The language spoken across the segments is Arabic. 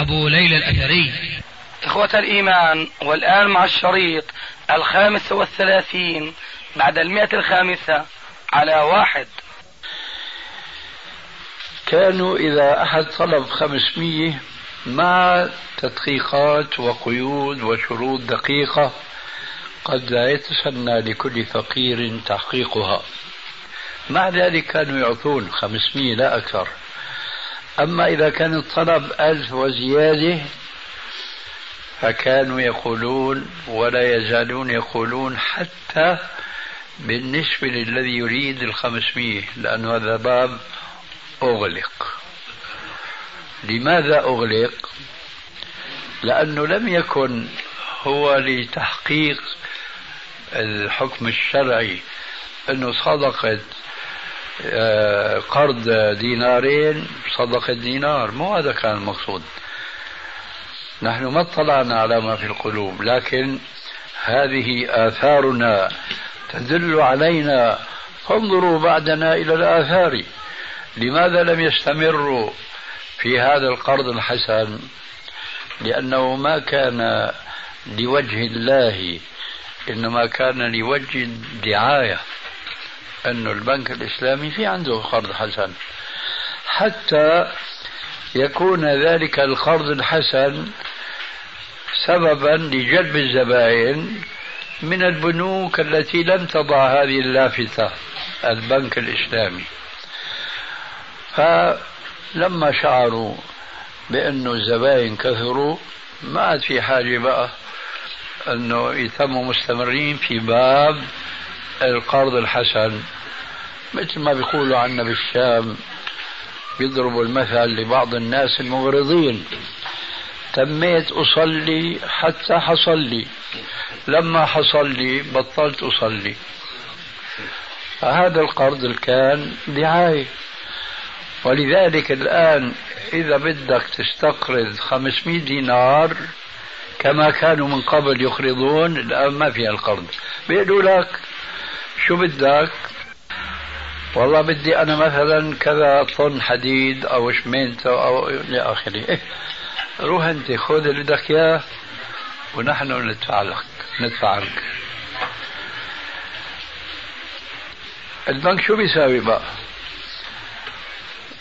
أبو ليلى الأثري. إخوة الإيمان والآن مع الشريط الخامس والثلاثين بعد المئة الخامسة على واحد. كانوا إذا أحد طلب خمسمية مع تدقيقات وقيود وشروط دقيقة قد لا يتسنى لكل فقير تحقيقها. مع ذلك كانوا يعطون خمسمية لا أكثر. أما إذا كان الطلب ألف وزيادة فكانوا يقولون ولا يزالون يقولون حتى بالنسبة للذي يريد الخمسمية لأن هذا باب أغلق. لماذا أغلق؟ لأنه لم يكن هو لتحقيق الحكم الشرعي أنه صدقة آه، قرض دينارين صدقة دينار مو هذا كان المقصود. نحن ما اطلعنا على ما في القلوب لكن هذه آثارنا تدل علينا. فانظروا بعدنا إلى الآثار. لماذا لم يستمروا في هذا القرض الحسن؟ لأنه ما كان لوجه الله إنما كان لوجه الدعاية. أن البنك الإسلامي في عنده قرض حسن. حتى يكون ذلك القرض الحسن سببا لجلب الزبائن من البنوك التي لم تضع هذه اللافتة البنك الإسلامي. فلما شعروا بأنه الزبائن كثروا ما عاد في حاجة بقى أنه يتموا مستمرين في باب القرض الحسن. مثل ما بيقولوا عنا بالشام بيضربوا المثل لبعض الناس المغرضين. تميت أصلي حتى حصل لي لما حصل لي بطلت أصلي. فهذا القرض كان دعاية. ولذلك الآن إذا بدك تستقرض 500 دينار كما كانوا من قبل يقرضون الآن ما فيها القرض بيقولوا لك شو بدك؟ والله بدي أنا مثلا كذا طن حديد أو شمينته أو إلى آخره. إيه روح أنت خذ اللي بدك إياه ونحن ندفع لك ندفع لك البنك شو بيساوي بقى؟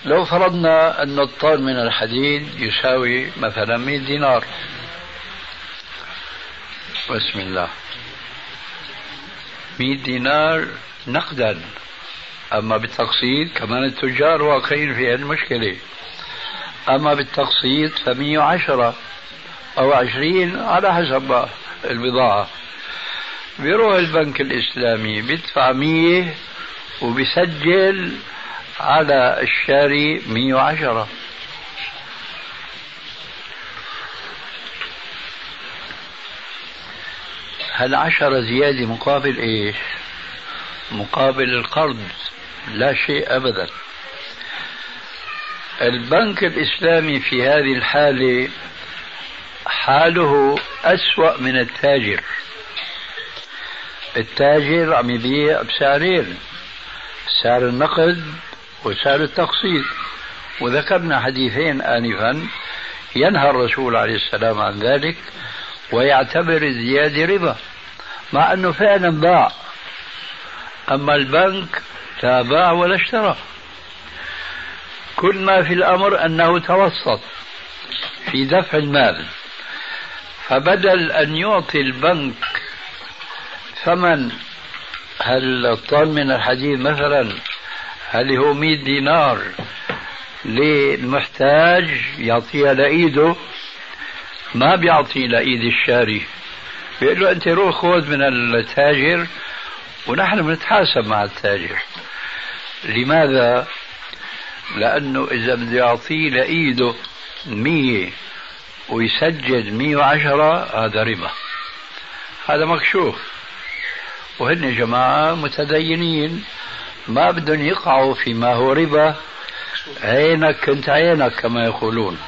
لو فرضنا أن الطن من الحديد يساوي مثلا 100 دينار. بسم الله. 100 دينار نقدا. أما بالتقسيط كمان التجار واقعين في المشكلة. أما بالتقسيط فمية وعشرة أو عشرين على حسب البضاعة. بيروح البنك الإسلامي بيدفع مية وبيسجل على الشاري مية وعشرة. هالعشرة زيادة مقابل إيش؟ مقابل القرض. لا شيء أبدا. البنك الإسلامي في هذه الحالة حاله أسوأ من التاجر. التاجر عم يبيع بسعرين سعر النقد وسعر التقسيط. وذكرنا حديثين آنفا ينهى الرسول عليه السلام عن ذلك ويعتبر الزيادة ربا مع أنه فعلا باع. أما البنك لا باع ولا اشترى. كل ما في الأمر أنه توسط في دفع المال. فبدل أن يعطي البنك ثمن هل الطن من الحديد مثلا هل هو 100 دينار للمحتاج يعطيها لإيده؟ ما بيعطي لإيد الشاري. بيقول له أنت روح خذ من التاجر ونحن بنتحاسب مع التاجر. لماذا؟ لأنه إذا بده يعطيه لإيده مية ويسجل 110 هذا ربا. هذا مكشوف. وهن جماعة متدينين ما بدهم يقعوا فيما هو ربا. عينك كنت عينك كما يقولون.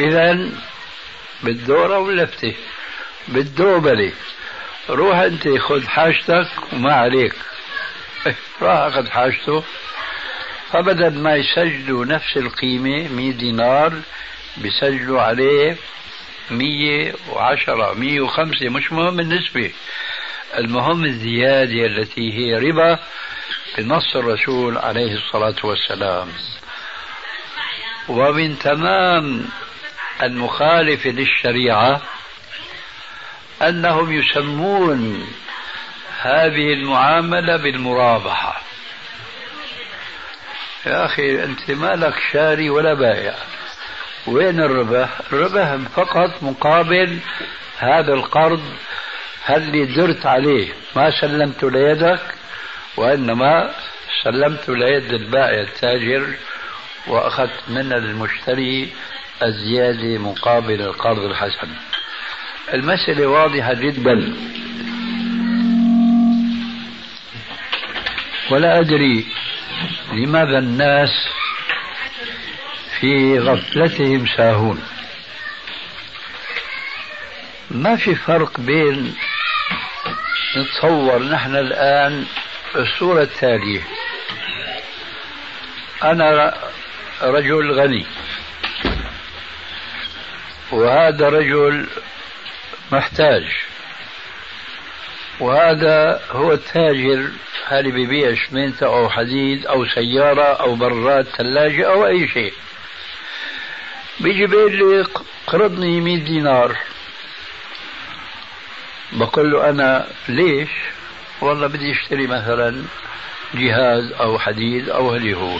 إذا بالدورة واللفتة بالدوبلة. روح أنت خذ حاجتك وما عليك. راح أخذ حاجته. فبدل ما يسجلوا نفس القيمة 100 دينار بيسجلوا عليه 110 105 مش مهم النسبة. المهم الزيادة التي هي ربا بنص الرسول عليه الصلاة والسلام. ومن تمام المخالفة للشريعة أنهم يسمون هذه المعاملة بالمرابحة. يا أخي أنت مالك شاري ولا بائع وين الربح؟ الربح فقط مقابل هذا القرض اللي درت عليه. ما سلمته ليدك وإنما سلمته ليد البائع التاجر وأخذت من المشتري الزيادة مقابل القرض الحسن. المسألة واضحة جدا. ولا أدري لماذا الناس في غفلتهم ساهون. ما في فرق بين نتصور نحن الآن الصورة التالية. أنا رجل غني وهذا رجل محتاج. وهذا هو التاجر اللي بيبيع شمنته أو حديد أو سيارة أو براد ثلاجة أو أي شيء. بيجي بيقول لي قرضني 100 دينار. بقول له أنا ليش؟ والله بدي أشتري مثلا جهاز أو حديد أو اللي هو.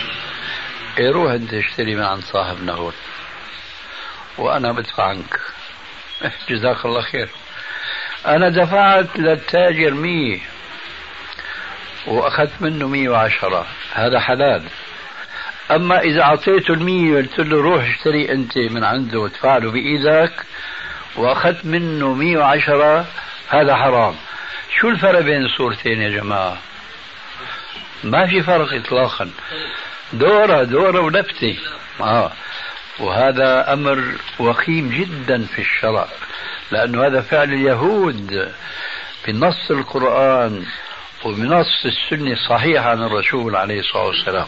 إيه روح أنت اشتري من عند صاحبنا هون وأنا بدفع عنك. جزاك الله خير. أنا دفعت للتاجر مية وأخذت منه مية وعشرة. هذا حلال. أما إذا أعطيته المية وقلت له روح اشتري أنت من عنده وادفع له بإيدك وأخذت منه مية وعشرة هذا حرام. شو الفرق بين الصورتين يا جماعة؟ ما في فرق إطلاقا. دورة دورة ولفتة آه. وهذا أمر وخيم جدا في الشرع. لأن هذا فعل اليهود بنص القرآن وبنص السنة الصحيحة عن الرسول عليه الصلاة والسلام.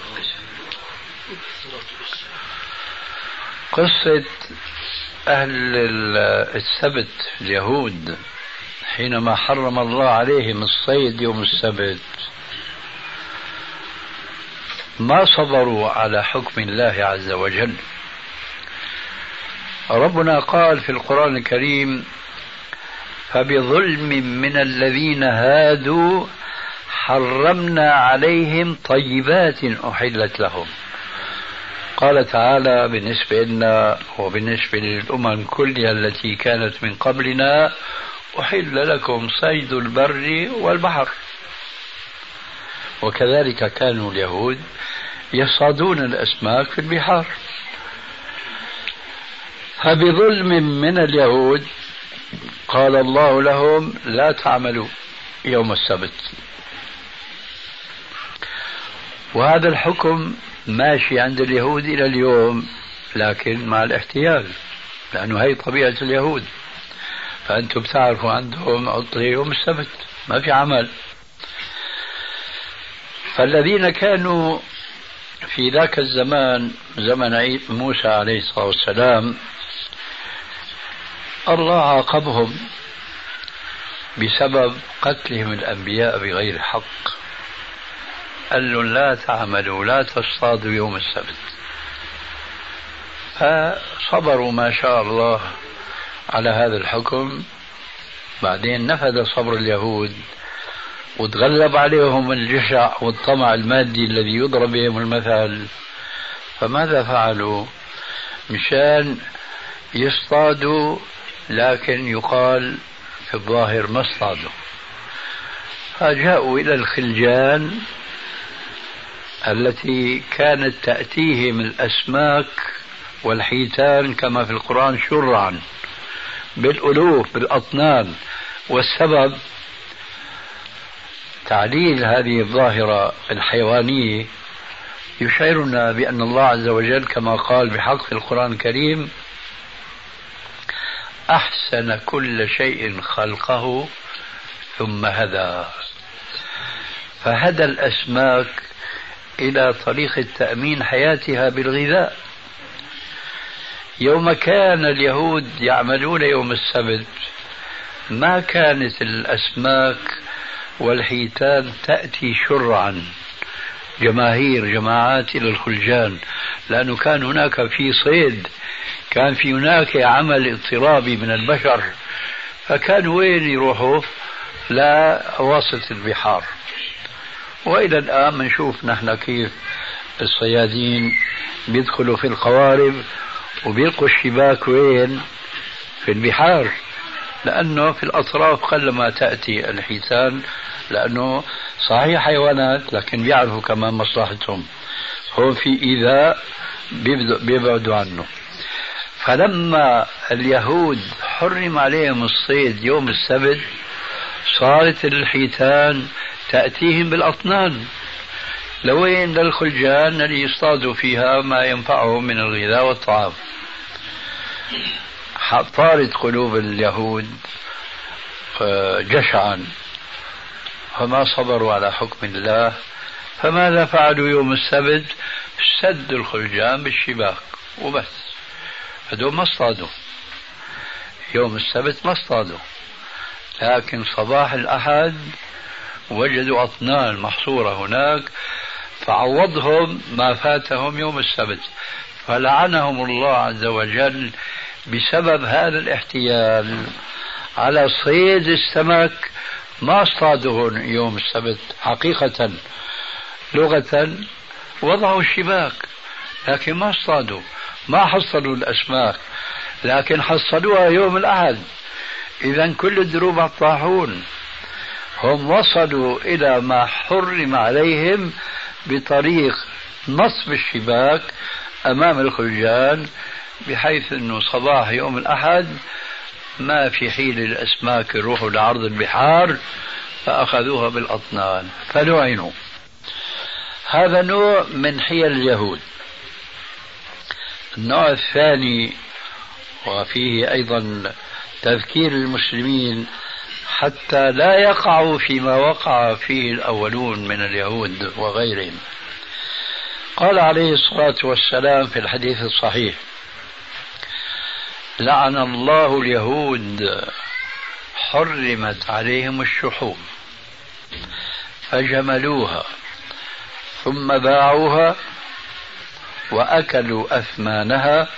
قصة أهل السبت اليهود حينما حرم الله عليهم الصيد يوم السبت ما صبروا على حكم الله عز وجل. ربنا قال في القرآن الكريم فبظلم من الذين هادوا حرمنا عليهم طيبات أحلت لهم. قال تعالى بالنسبة لنا وبالنسبة للأمم كلها التي كانت من قبلنا أحل لكم صيد البر والبحر. وكذلك كانوا اليهود يصطادون الأسماك في البحار. فبظلم من اليهود قال الله لهم لا تعملوا يوم السبت. وهذا الحكم ماشي عند اليهود إلى اليوم لكن مع الاحتيال لأنه هي طبيعة اليهود. فأنتم بتعرفوا عندهم عطلة يوم السبت ما في عمل. فالذين كانوا في ذاك الزمان زمن موسى عليه الصلاة والسلام الله عاقبهم بسبب قتلهم الأنبياء بغير حق. قال لهم لا تعملوا لا تصطادوا يوم السبت. فصبروا ما شاء الله على هذا الحكم. بعدين نفذ صبر اليهود وتغلب عليهم الجشع والطمع المادي الذي يضرب بهم المثل. فماذا فعلوا؟ مشان يصطادوا لكن يقال في الظاهر ما اصطادوا. فجاءوا إلى الخلجان التي كانت تأتيهم الأسماك والحيتان كما في القرآن شرعا بالألوف بالأطنان. والسبب تعليل هذه الظاهرة الحيوانية يشعرنا بأن الله عز وجل كما قال بحق في القرآن الكريم أحسن كل شيء خلقه ثم هدى. فهدى الأسماك إلى طريقة تأمين حياتها بالغذاء. يوم كان اليهود يعملون يوم السبت ما كانت الأسماك والحيتان تأتي شرعا. جماهير جماعات إلى الخلجان لأنه كان هناك في صيد كان في هناك عمل اضطرابي من البشر فكانوا وين يروحوا؟ لا واسط البحار. وإلى الآن بنشوف نحن كيف الصيادين بيدخلوا في القوارب وبيلقوا الشباك وين؟ في البحار. لأنه في الأطراف قلما تأتي الحيتان لأنه صحيح حيوانات لكن بيعرفوا كمان مصلحتهم. هون في إيذاء بيبعدوا عنه. فلما اليهود حرم عليهم الصيد يوم السبت صارت الحيتان تأتيهم بالأطنان. لوين للخلجان؟ اللي يصطادوا فيها ما ينفعهم من الغذاء والطعام. طارت قلوب اليهود آه، جشعا. فما صبروا على حكم الله. فماذا فعلوا يوم السبت؟ سدوا الخلجان بالشباك وبس. هدول ما اصطادوا. يوم السبت ما اصطادوا. لكن صباح الأحد وجدوا أطنان محصورة هناك فعوضهم ما فاتهم يوم السبت. فلعنهم الله عز وجل بسبب هذا الاحتيال. على صيد السمك ما اصطادوه يوم السبت حقيقة لغة وضعوا الشباك لكن ما اصطادوا. ما حصلوا الأسماك لكن حصلوها يوم الأحد. إذا كل الدروب الطاحون هم وصلوا إلى ما حرم عليهم بطريق نصب الشباك أمام الخلجان بحيث أنه صباح يوم الأحد ما في حيل الأسماك يروحوا لعرض البحار فأخذوها بالأطنان. فلعنوا. هذا نوع من حيل اليهود. النوع الثاني وفيه أيضا تذكير المسلمين حتى لا يقعوا فيما وقع فيه الأولون من اليهود وغيرهم. قال عليه الصلاة والسلام في الحديث الصحيح لعن الله اليهود حرمت عليهم الشحوم فجملوها ثم باعوها وأكلوا أثمانها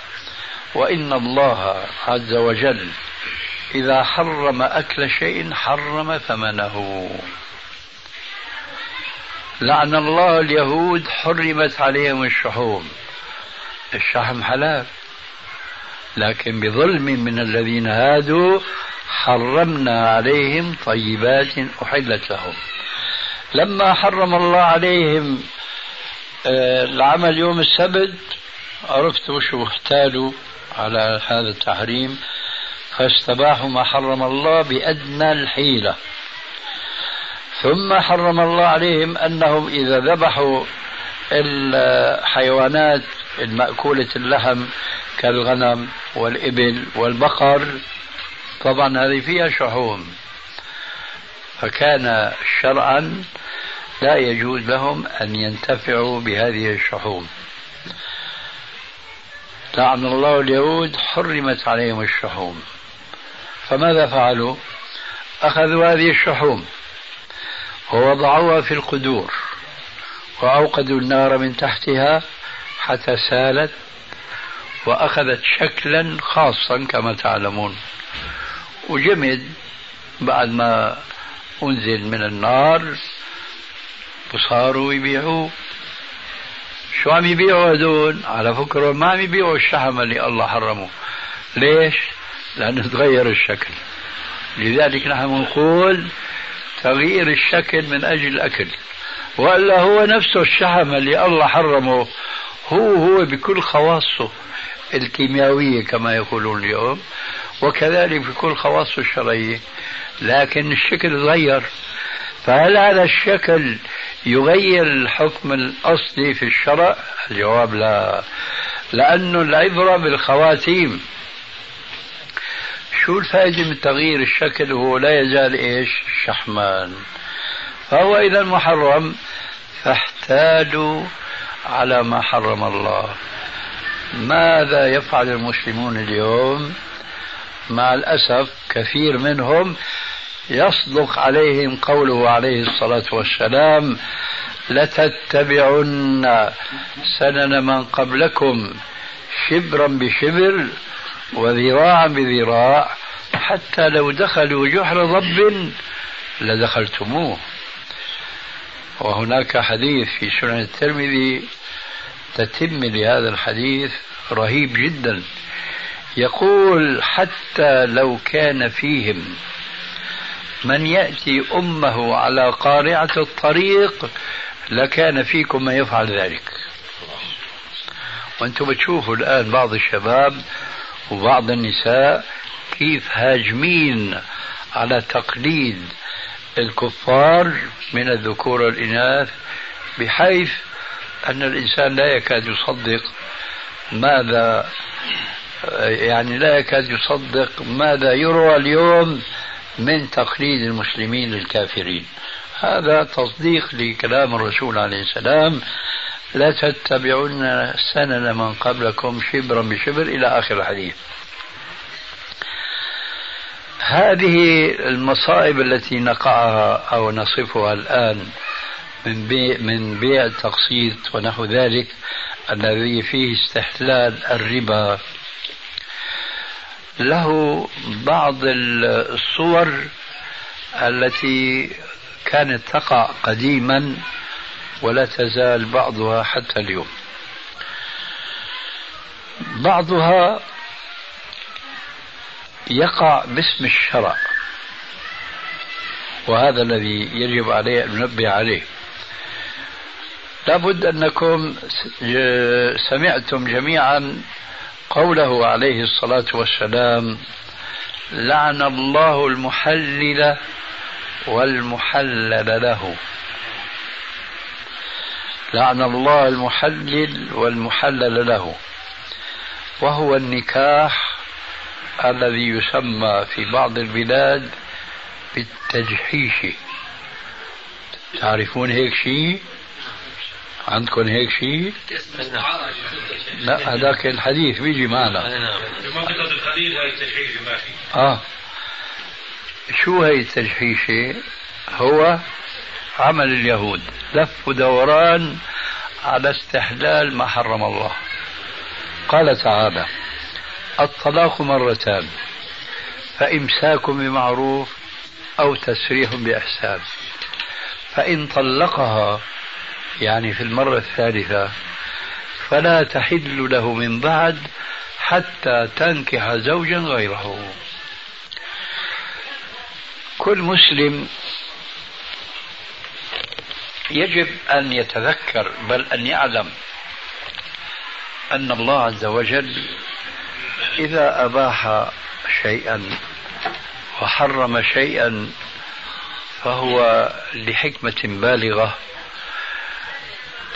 وإن الله عز وجل إذا حرم أكل شيء حرم ثمنه. لعن الله اليهود حرمت عليهم الشحوم. الشحم حلال لكن بظلم من الذين هادوا حرمنا عليهم طيبات أحلت لهم. لما حرم الله عليهم العمل يوم السبت عرفتوا شو احتالوا على هذا التحريم. فاستباحوا ما حرم الله بأدنى الحيلة. ثم حرم الله عليهم أنهم إذا ذبحوا الحيوانات المأكولة اللحم كالغنم والإبل والبقر طبعا هذه فيها شحوم. فكان شرعا لا يجوز لهم أن ينتفعوا بهذه الشحوم لعن الله اليهود حرمت عليهم الشحوم فماذا فعلوا؟ أخذوا هذه الشحوم ووضعوها في القدور وأوقدوا النار من تحتها حتى سالت وأخذت شكلا خاصا كما تعلمون. وجمد بعد ما أنزل من النار وصاروا يبيعوه شو عم يبيعوا هدول على فكرة ما عم يبيعوا الشحم اللي الله حرمه. ليش؟ لأنه تغير الشكل. لذلك نحن نقول تغيير الشكل من أجل الأكل. وإلا هو نفسه الشحم اللي الله حرمه. هو هو بكل خواصه الكيميائية كما يقولون اليوم وكذلك في كل خواص الشرعية. لكن الشكل تغير. فهل هذا الشكل يغير الحكم الأصلي في الشرع؟ الجواب لا. لأن العبرة بالخواتيم. شو الفائدة من تغيير الشكل وهو لا يزال إيش؟ شحمان. فهو إذا محرم فاحتالوا على ما حرم الله. ماذا يفعل المسلمون اليوم؟ مع الأسف كثير منهم يصدق عليهم قوله عليه الصلاة والسلام لتتبعن سنن من قبلكم شبرا بشبر وذراعا بذراع حتى لو دخلوا جحر ضب لدخلتموه. وهناك حديث في سنن الترمذي تتم لهذا الحديث رهيب جدا. يقول حتى لو كان فيهم من يأتي أمه على قارعة الطريق لكان فيكم من يفعل ذلك. وأنتم بتشوفوا الآن بعض الشباب وبعض النساء كيف هاجمين على تقليد الكفار من الذكور والإناث بحيث أن الإنسان لا يكاد يصدق ماذا يعني لا يكاد يصدق ماذا يروى اليوم من تقليد المسلمين للكافرين. هذا تصديق لكلام الرسول عليه السلام. لا تتبعون سنن من قبلكم شبرا بشبر إلى آخر الحديث. هذه المصائب التي نقعها أو نصفها الآن من بيع, من بيع التقسيط ونحو ذلك الذي فيه استحلال الربا. له بعض الصور التي كانت تقع قديما ولا تزال بعضها حتى اليوم. بعضها يقع باسم الشرع وهذا الذي يجب عليه أن ننبه عليه. لابد أنكم سمعتم جميعا قوله عليه الصلاة والسلام لعن الله المحلل والمحلل له. لعن الله المحلل والمحلل له. وهو النكاح الذي يسمى في بعض البلاد بالتجحيش. تعرفون هيك شيء؟ عندكم هيك شيء؟ لا هذاك الحديث بيجي معنا. الخليل هاي التجحيشة ما في. آه. شو هي التجحيشة؟ هو عمل اليهود. لف ودوران على استحلال ما حرم الله. قال تعالى الطلاق مرتان فإمساك بمعروف أو تسريح بإحسان. فإن طلقها يعني في المرة الثالثة فلا تحل له من بعد حتى تنكح زوجا غيره. كل مسلم يجب أن يتذكر بل أن يعلم أن الله عز وجل إذا أباح شيئا وحرم شيئا فهو لحكمة بالغة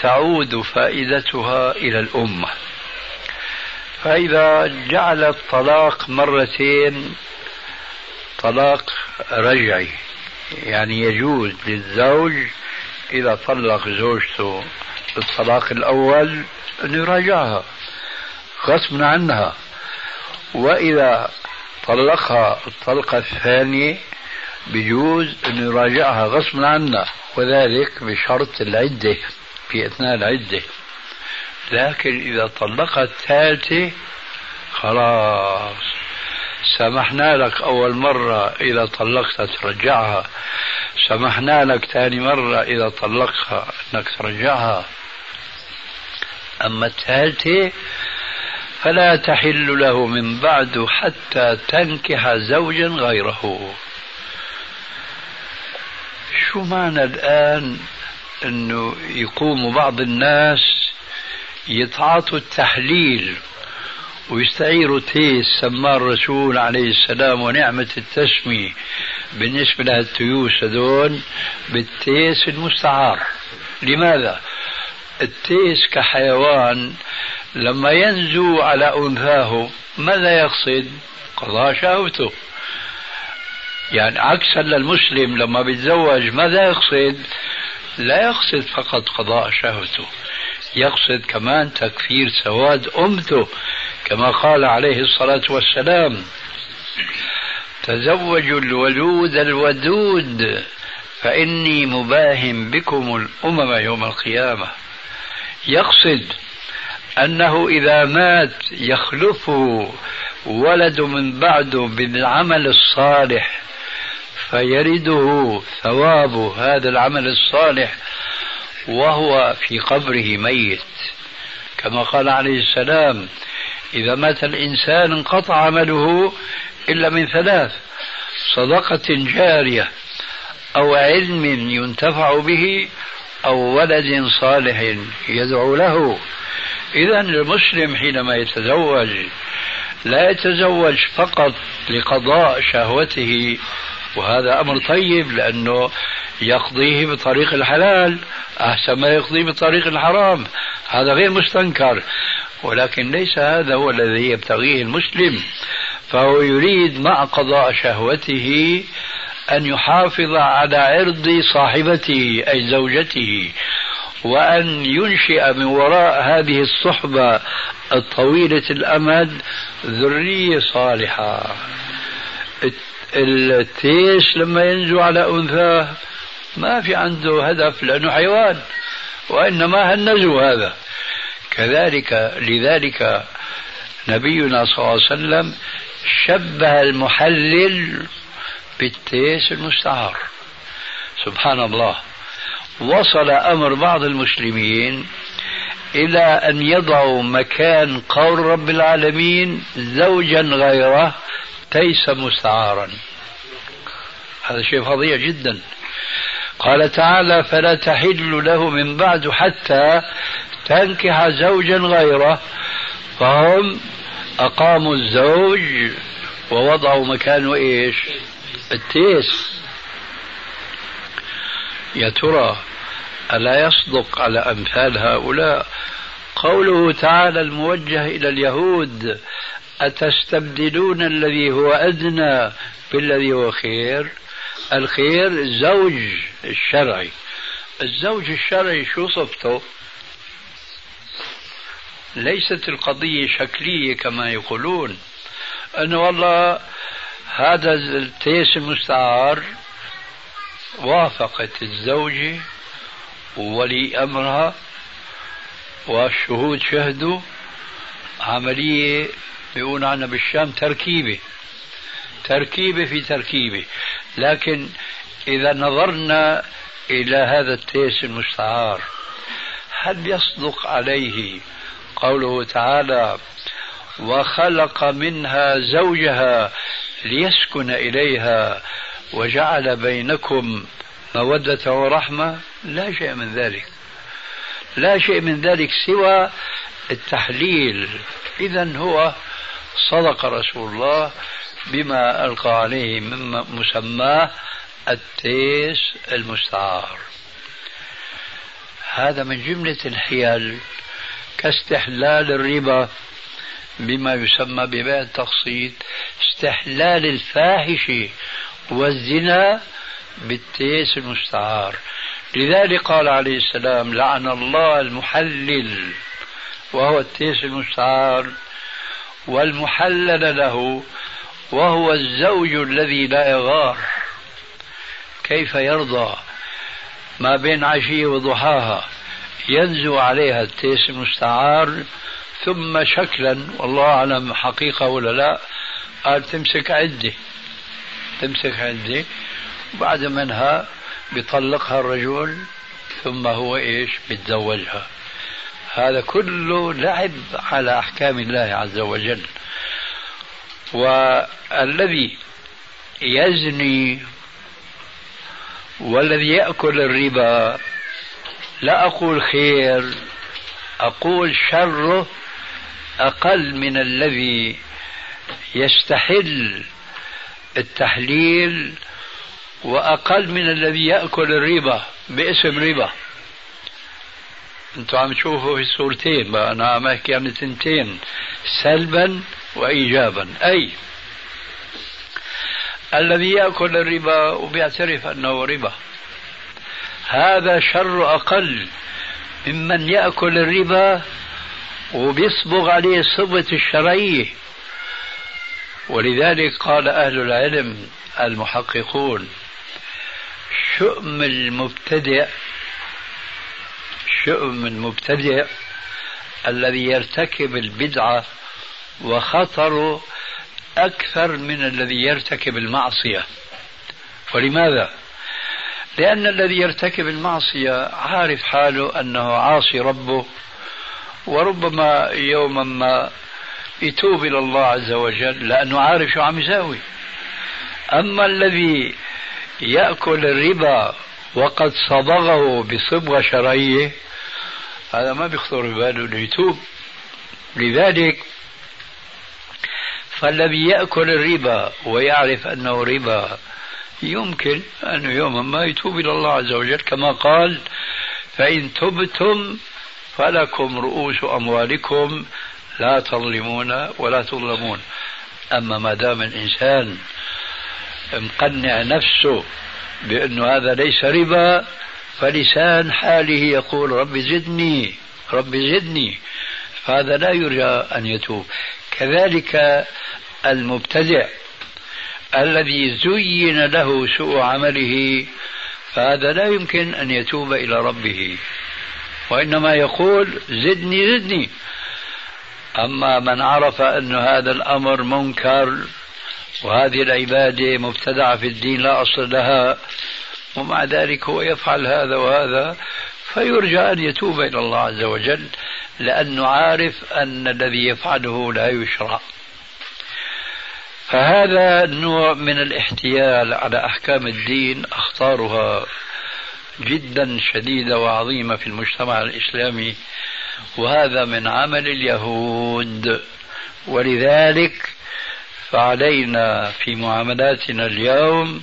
تعود فائدتها إلى الأمة. فإذا جعل الطلاق مرتين طلاق رجعي يعني يجوز للزوج إذا طلق زوجته بالطلاق الأول أن يراجعها غصبا عنها. وإذا طلقها الطلقة الثانية بجوز أن يراجعها غصبا عنها وذلك بشرط العدة. في أثناء العدة. لكن إذا طلقها الثالثة خلاص. سمحنا لك أول مرة إذا طلقتها ترجعها. سمحنا لك ثاني مرة إذا طلقها أنك ترجعها. أما الثالثة فلا تحل له من بعد حتى تنكح زوجا غيره. شو معنى الآن أنه يقوم بعض الناس يتعاطوا التحليل ويستعيروا تيس سماه الرسول عليه السلام ونعمة التسمية بالنسبة للتيوس هذول بالتيس المستعار لماذا؟ التيس كحيوان لما ينزو على أنثاه ماذا يقصد؟ قضاء شهوته يعني عكسا للمسلم لما بيتزوج ماذا يقصد؟ لا يقصد فقط قضاء شهوته. يقصد كمان تكفير سواد أمته كما قال عليه الصلاة والسلام تزوجوا الولود الودود فإني مباهم بكم الأمم يوم القيامة. يقصد أنه إذا مات يخلفه ولد من بعده بالعمل الصالح فيرده ثواب هذا العمل الصالح وهو في قبره ميت. كما قال عليه السلام إذا مات الإنسان انقطع عمله إلا من ثلاث صدقة جارية أو علم ينتفع به أو ولد صالح يدعو له. إذا المسلم حينما يتزوج لا يتزوج فقط لقضاء شهوته وهذا أمر طيب لأنه يقضيه بطريق الحلال أحسن ما يقضيه بطريق الحرام. هذا غير مستنكر. ولكن ليس هذا هو الذي يبتغيه المسلم. فهو يريد مع قضاء شهوته أن يحافظ على عرض صاحبته أي زوجته وأن ينشئ من وراء هذه الصحبة الطويلة الأمد ذرية صالحة. التيس لما ينزو على أنثاه ما في عنده هدف لأنه حيوان وإنما النزو هذا. كذلك لذلك نبينا صلى الله عليه وسلم شبه المحلل بالتيس المستعار. سبحان الله. وصل أمر بعض المسلمين إلى أن يضعوا مكان قول رب العالمين زوجا غيره تيسا مستعارا هذا شيء فظيع جدا. قال تعالى فلا تحل له من بعد حتى تنكح زوجا غيره. فهم أقاموا الزوج ووضعوا مكانه إيش؟ التيس. يا ترى ألا يصدق على أمثال هؤلاء؟ قوله تعالى الموجه إلى اليهود أتستبدلون الذي هو أدنى بالذي هو خير؟ الخير الزوج الشرعي الزوج الشرعي شو صفته؟ ليست القضية شكلية كما يقولون. أنه والله هذا التيس المستعار وافقت الزوجة وولي أمرها والشهود شهدوا عملية بيقول عنها بالشام تركيبة. تركيبة في تركيبة. لكن إذا نظرنا إلى هذا التيس المستعار هل يصدق عليه قوله تعالى وخلق منها زوجها ليسكن إليها وجعل بينكم مودة ورحمة لا شيء من ذلك. لا شيء من ذلك سوى التحليل. إذا هو صدق رسول الله بما ألقى عليه من مسماه التيس المستعار. هذا من جملة الحيل كاستحلال الربا بما يسمى ببيع التقسيط استحلال الفاحشة والزنا بالتيس المستعار. لذلك قال عليه السلام لعن الله المحلل وهو التيس المستعار والمحلل له وهو الزوج الذي لا يغار كيف يرضى؟ ما بين عشية وضحاها. ينزو عليها التيس المستعار ثم شكلا والله أعلم حقيقة ولا لا قال تمسك عدة تمسك عدة وبعد منها بيطلقها الرجل ثم هو إيش؟ بيتزوجها. هذا كله لعب على أحكام الله عز وجل. والذي يزني والذي يأكل الربا لا أقول خير أقول شره أقل من الذي يستحل التحليل وأقل من الذي يأكل الربا باسم ربا. أنتم عم تشوفوا في الصورتين بقى أنا عم أحكي عن الثنتين سلبا وايجابا. أي؟ الذي يأكل الربا وبيعترف أنه ربا. هذا شر أقل ممن يأكل الربا وبيصبغ عليه صبغة الشرعية. ولذلك قال أهل العلم المحققون شؤم المبتدئ شؤم المبتدئ الذي يرتكب البدعة وخطره أكثر من الذي يرتكب المعصية ولماذا؟ لأن الذي يرتكب المعصية عارف حاله أنه عاصي ربه وربما يوما ما يتوب إلى الله عز وجل لأنه عارف شو عم يساوي أما الذي يأكل الربا وقد صبغه بصبغة شرعية هذا ما بيخطر بباله إنه يتوب. لذلك فالذي يأكل الربا ويعرف أنه ربا يمكن أنه يوما ما يتوب إلى الله عز وجل. كما قال فإن تبتم فلكم رؤوس أموالكم لا تظلمون ولا تظلمون. أما ما دام الإنسان مقنع نفسه بأنه هذا ليس ربا فلسان حاله يقول رب زدني رب زدني. فهذا لا يرجى أن يتوب. كذلك المبتدع الذي زين له سوء عمله فهذا لا يمكن أن يتوب إلى ربه. وإنما يقول زدني زدني. أما من عرف أن هذا الأمر منكر وهذه العبادة مبتدعة في الدين لا أصل لها ومع ذلك هو يفعل هذا وهذا فيرجى أن يتوب إلى الله عز وجل لأنه عارف أن الذي يفعله لا يشرع. فهذا نوع من الاحتيال على أحكام الدين أخطارها جدا شديدة وعظيمة في المجتمع الإسلامي وهذا من عمل اليهود. ولذلك فعلينا في معاملاتنا اليوم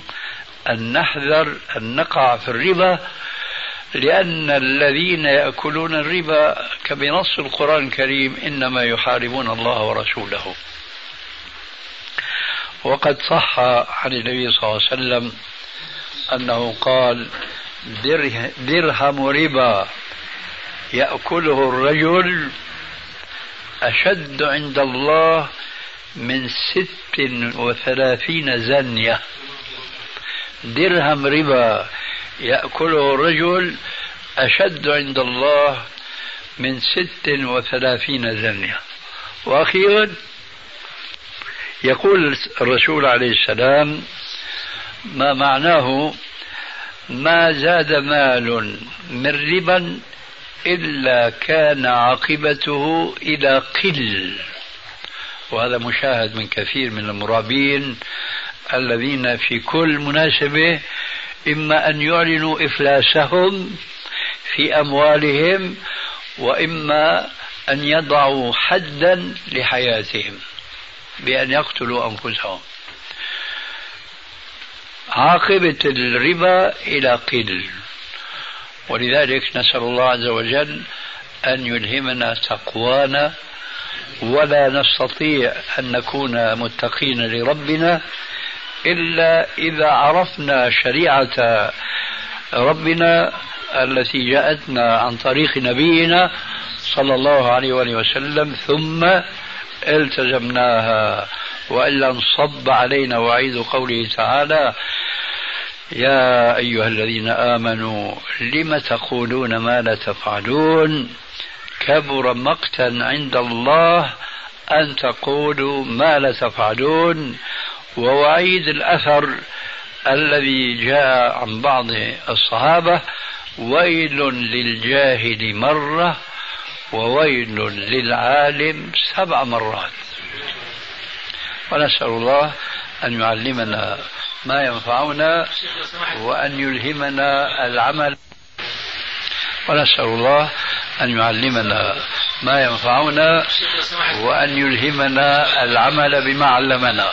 أن نحذر أن نقع في الربا لأن الذين يأكلون الربا كبنص القرآن الكريم إنما يحاربون الله ورسوله. وقد صح عن النبي صلى الله عليه وسلم أنه قال درهم ربا يأكله الرجل أشد عند الله من ست وثلاثين زنية. درهم ربا يأكله الرجل أشد عند الله من ست وثلاثين زنية. وأخيرا يقول الرسول عليه السلام ما معناه ما زاد مال من ربا إلا كان عاقبته إلى قل. وهذا مشاهد من كثير من المرابين الذين في كل مناسبة إما أن يعلنوا إفلاسهم في أموالهم وإما أن يضعوا حدا لحياتهم بأن يقتلوا أنفسهم. عاقبة الربا إلى قل ولذلك نسأل الله عز وجل أن يلهمنا تقوانا ولا نستطيع أن نكون متقين لربنا إلا إذا عرفنا شريعة ربنا التي جاءتنا عن طريق نبينا صلى الله عليه وآله وسلم ثم التزمناها وإلا انصب علينا وعيد قوله تعالى يا أيها الذين آمنوا لم تقولون ما لا تفعلون؟ كبر مقتا عند الله أن تقولوا ما لا تفعلون. ووعيد الأثر الذي جاء عن بعض الصحابة ويل للجاهل مرة وويل للعالم سبع مرات. ونسأل الله أن يعلمنا ما ينفعنا وأن يلهمنا العمل. ونسأل الله أن يعلمنا ما ينفعنا وأن يلهمنا العمل بما علمنا.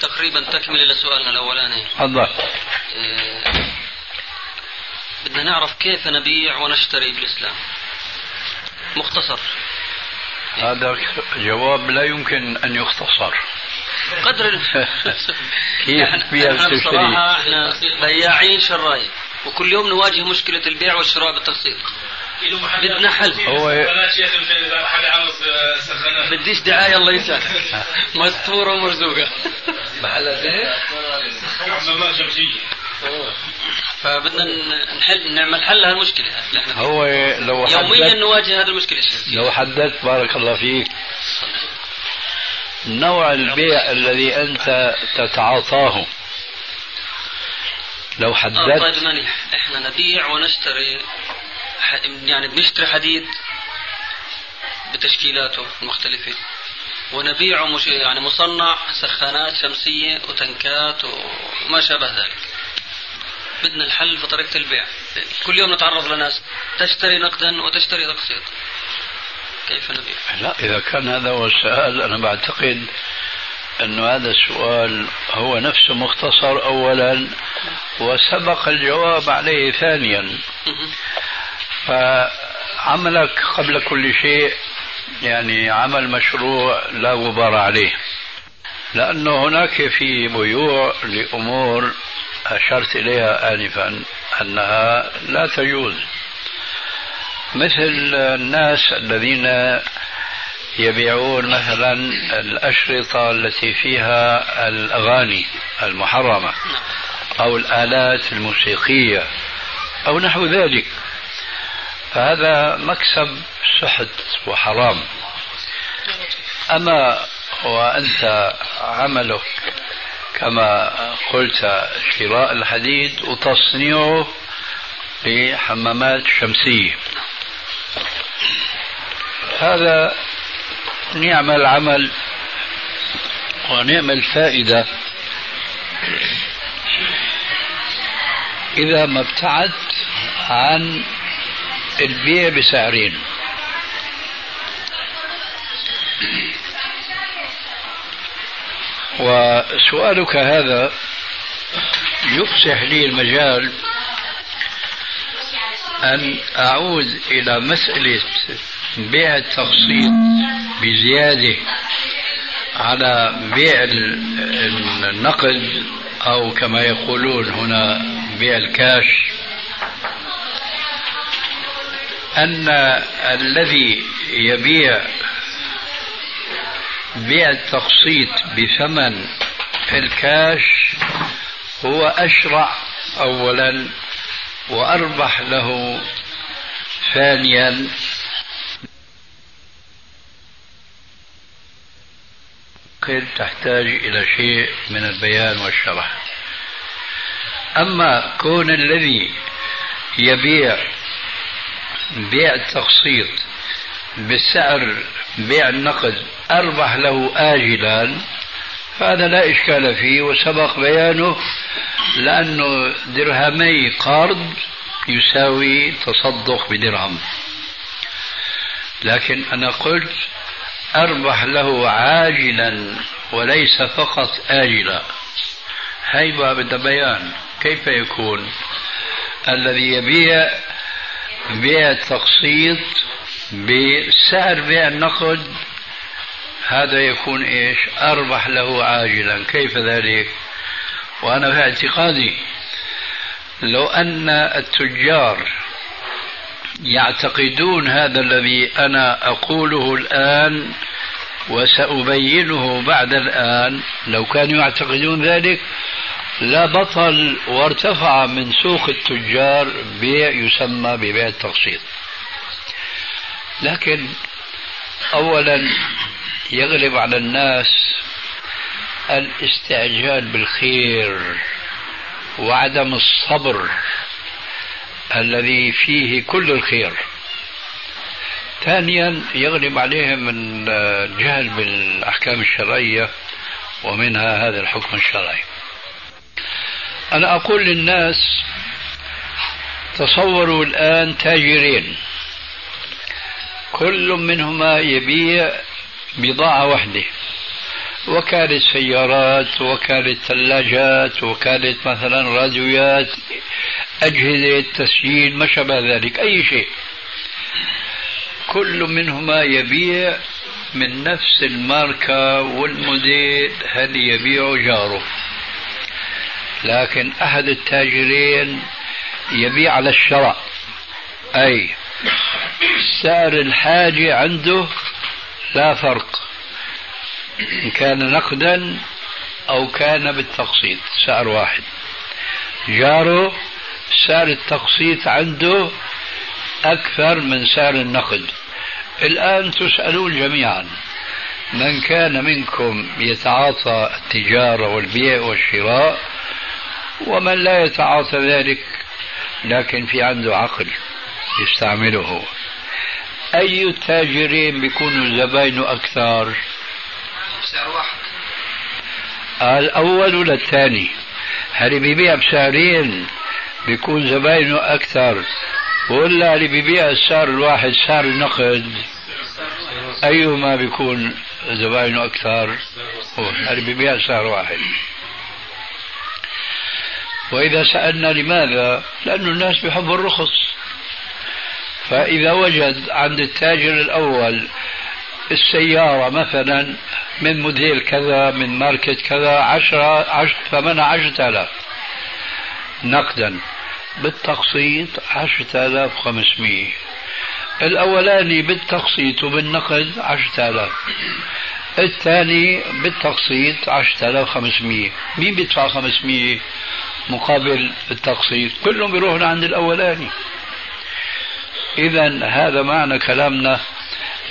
تقريبا تكمل إلى سؤالنا الأولاني. تفضل. إيه، بدنا نعرف كيف نبيع ونشتري بالإسلام. مختصر. هذا جواب لا يمكن أن يختصر. قدر كيف إحنا وتشتري؟ بصراحة إحنا بياعين شراين وكل يوم نواجه مشكلة البيع والشراء بالتقسيط بدنا حل. هو آه، بديش دعاية الله يسعدك. مستورة ومرزوقة حمامات شمسيه فبدنا نحل نعمل حل لهالمشكلة اللي إحنا فيها. هو لو يوميا نواجه هذه المشكلة. لو حددت بارك الله فيك. نوع البيع الذي أنت تتعاطاه. لو آه حددت طيب منيح إحنا نبيع ونشتري يعني بنشتري حديد بتشكيلاته المختلفة. ونبيعه مش يعني مصنع سخانات شمسية وتنكات وما شابه ذلك. بدنا الحل في طريقة البيع. كل يوم نتعرض لناس تشتري نقدا وتشتري تقسيط كيف نبيع؟ لا إذا كان هذا هو السؤال أنا بعتقد أن هذا السؤال هو نفسه مختصر أولا وسبق الجواب عليه ثانيا. فعملك قبل كل شيء يعني عمل مشروع لا غبار عليه. لأنه هناك في بيوع لأمور أشرت إليها آنفا أنها لا تجوز. مثل الناس الذين يبيعون مثلا الأشرطة التي فيها الأغاني المحرمة أو الآلات الموسيقية أو نحو ذلك. فهذا مكسب سحت وحرام. أما وأنت عملك كما قلت شراء الحديد وتصنيعه لحمامات شمسية. هذا نعم العمل ونعم الفائدة. إذا ما ابتعدت عن البيع بسعرين. وسؤالك هذا يفسح لي المجال أن أعود إلى مسألة بيع التقسيط بزيادة على بيع ال- النقد أو كما يقولون هنا بيع الكاش. أن الذي يبيع بيع التقسيط بثمن الكاش هو أشرع أولا وأربح له ثانيا. قد تحتاج إلى شيء من البيان والشرح؟ أما كون الذي يبيع بيع التقسيط بالسعر بيع النقد أربح له آجلا فهذا لا إشكال فيه وسبق بيانه لأنه درهمي قرض يساوي تصدق بدرهم. لكن أنا قلت أربح له عاجلا وليس فقط آجلا هي باب بيان كيف يكون؟ الذي يبيع بيع التقسيط بسعر بيع النقد هذا يكون إيش؟ أربح له عاجلا، كيف ذلك؟ وأنا في اعتقادي لو أن التجار يعتقدون هذا الذي أنا أقوله الآن وسأبينه بعد الآن لو كانوا يعتقدون ذلك لا بطل وارتفع من سوق التجار بيع يسمى ببيع التقسيط. لكن أولا يغلب على الناس الاستعجال بالخير وعدم الصبر الذي فيه كل الخير. ثانيا يغلب عليهم الجهل بالأحكام الشرعية ومنها هذا الحكم الشرعي. أنا أقول للناس تصوروا الآن تاجرين. كل منهما يبيع بضاعة واحدة. وكالة سيارات وكالة ثلاجات وكالة مثلا راديوات أجهزة تسجيل ما شابه ذلك أي شيء. كل منهما يبيع من نفس الماركة والموديل هذه يبيع جاره. لكن أحد التاجرين يبيع على الشراء. أي سعر الحاجة عنده لا فرق. إن كان نقدا أو كان بالتقسيط سعر واحد. جاره سعر التقسيط عنده أكثر من سعر النقد. الآن تسألون جميعا من كان منكم يتعاطى التجارة والبيع والشراء ومن لا يتعاطى ذلك لكن في عنده عقل يستعمله. أي التاجرين بيكونوا زباينه أكثر؟ سعر واحد الأول ولا الثاني؟ هل بيبيع بسعرين بيكون زباينه أكثر ولا اللي بيبيع السعر الواحد سعر النقد؟ أيهما بيكون زباينه أكثر؟ هو اللي بيبيع سعر واحد؟ وإذا سألنا لماذا؟ لأن الناس بيحبوا الرخص. فإذا وجد عند التاجر الأول السيارة مثلا من موديل كذا من ماركة كذا عشرة عشر ثمنها عشرة آلاف. نقدا. بالتقسيط عشرة آلاف وخمسمية. الأولاني بالتقسيط وبالنقد عشرة آلاف. الثاني بالتقسيط عشرة آلاف وخمسمية. مين بيدفع خمسمية؟ مقابل التقسيط كلهم بيروحوا عند الأولاني. إذا هذا معنى كلامنا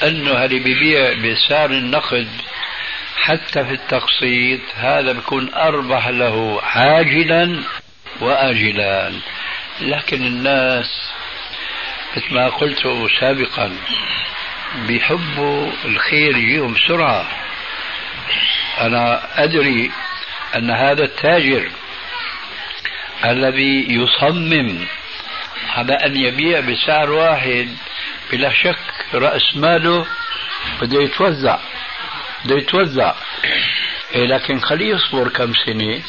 أنه اللي بيبيع بسعر النقد حتى في التقسيط هذا بيكون أربح له عاجلا وآجلا لكن الناس مثل ما قلت سابقا بيحبوا الخير يجيهم بسرعة. أنا أدري أن هذا التاجر الذي يصمم على أن يبيع بسعر واحد بلا شك رأس ماله بده يتوزع بده يتوزع. إيه لكن خليه يصبر كم سنة.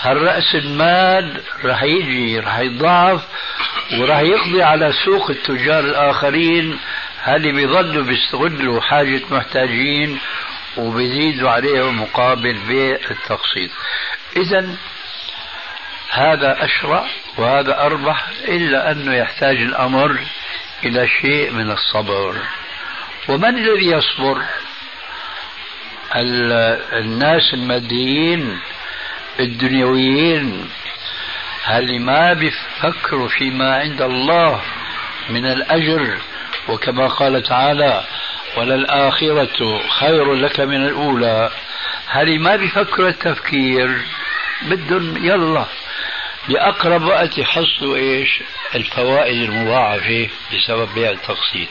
هالرأس المال راح يجي راح يضاعف وراح يقضي على سوق التجار الآخرين؟ اللي بيظلوا بيستغلوا حاجة محتاجين وبيزيدوا عليهم مقابل بيع التقسيط؟ إذا هذا أشرع وهذا أربح إلا أنه يحتاج الأمر إلى شيء من الصبر. ومن الذي يصبر؟ الناس الماديين الدنيويين هل ما بيفكروا فيما عند الله من الأجر. وكما قال تعالى وللآخرة خير لك من الأولى. هل ما بيفكروا التفكير بدهم يلا بأقرب وقت يحصلوا إيش؟ الفوائد المضاعفة بسبب بيع التقسيط.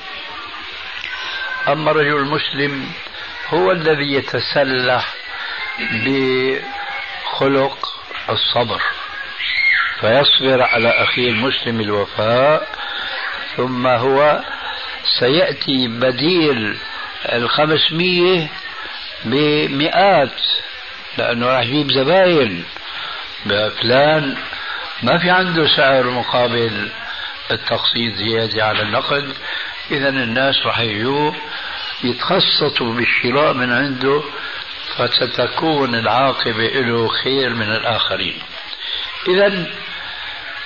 أما الرجل المسلم هو الذي يتسلح بخلق الصبر فيصبر على أخيه المسلم الوفاء ثم هو سيأتي بديل الخمسمية بمئات لأنه راح يجيب زباين. فلان ما في عنده سعر مقابل التقسيط زيادة على النقد. إذا الناس راح يجوا يتخصصوا بالشراء من عنده فستكون العاقبة له خير من الآخرين. إذا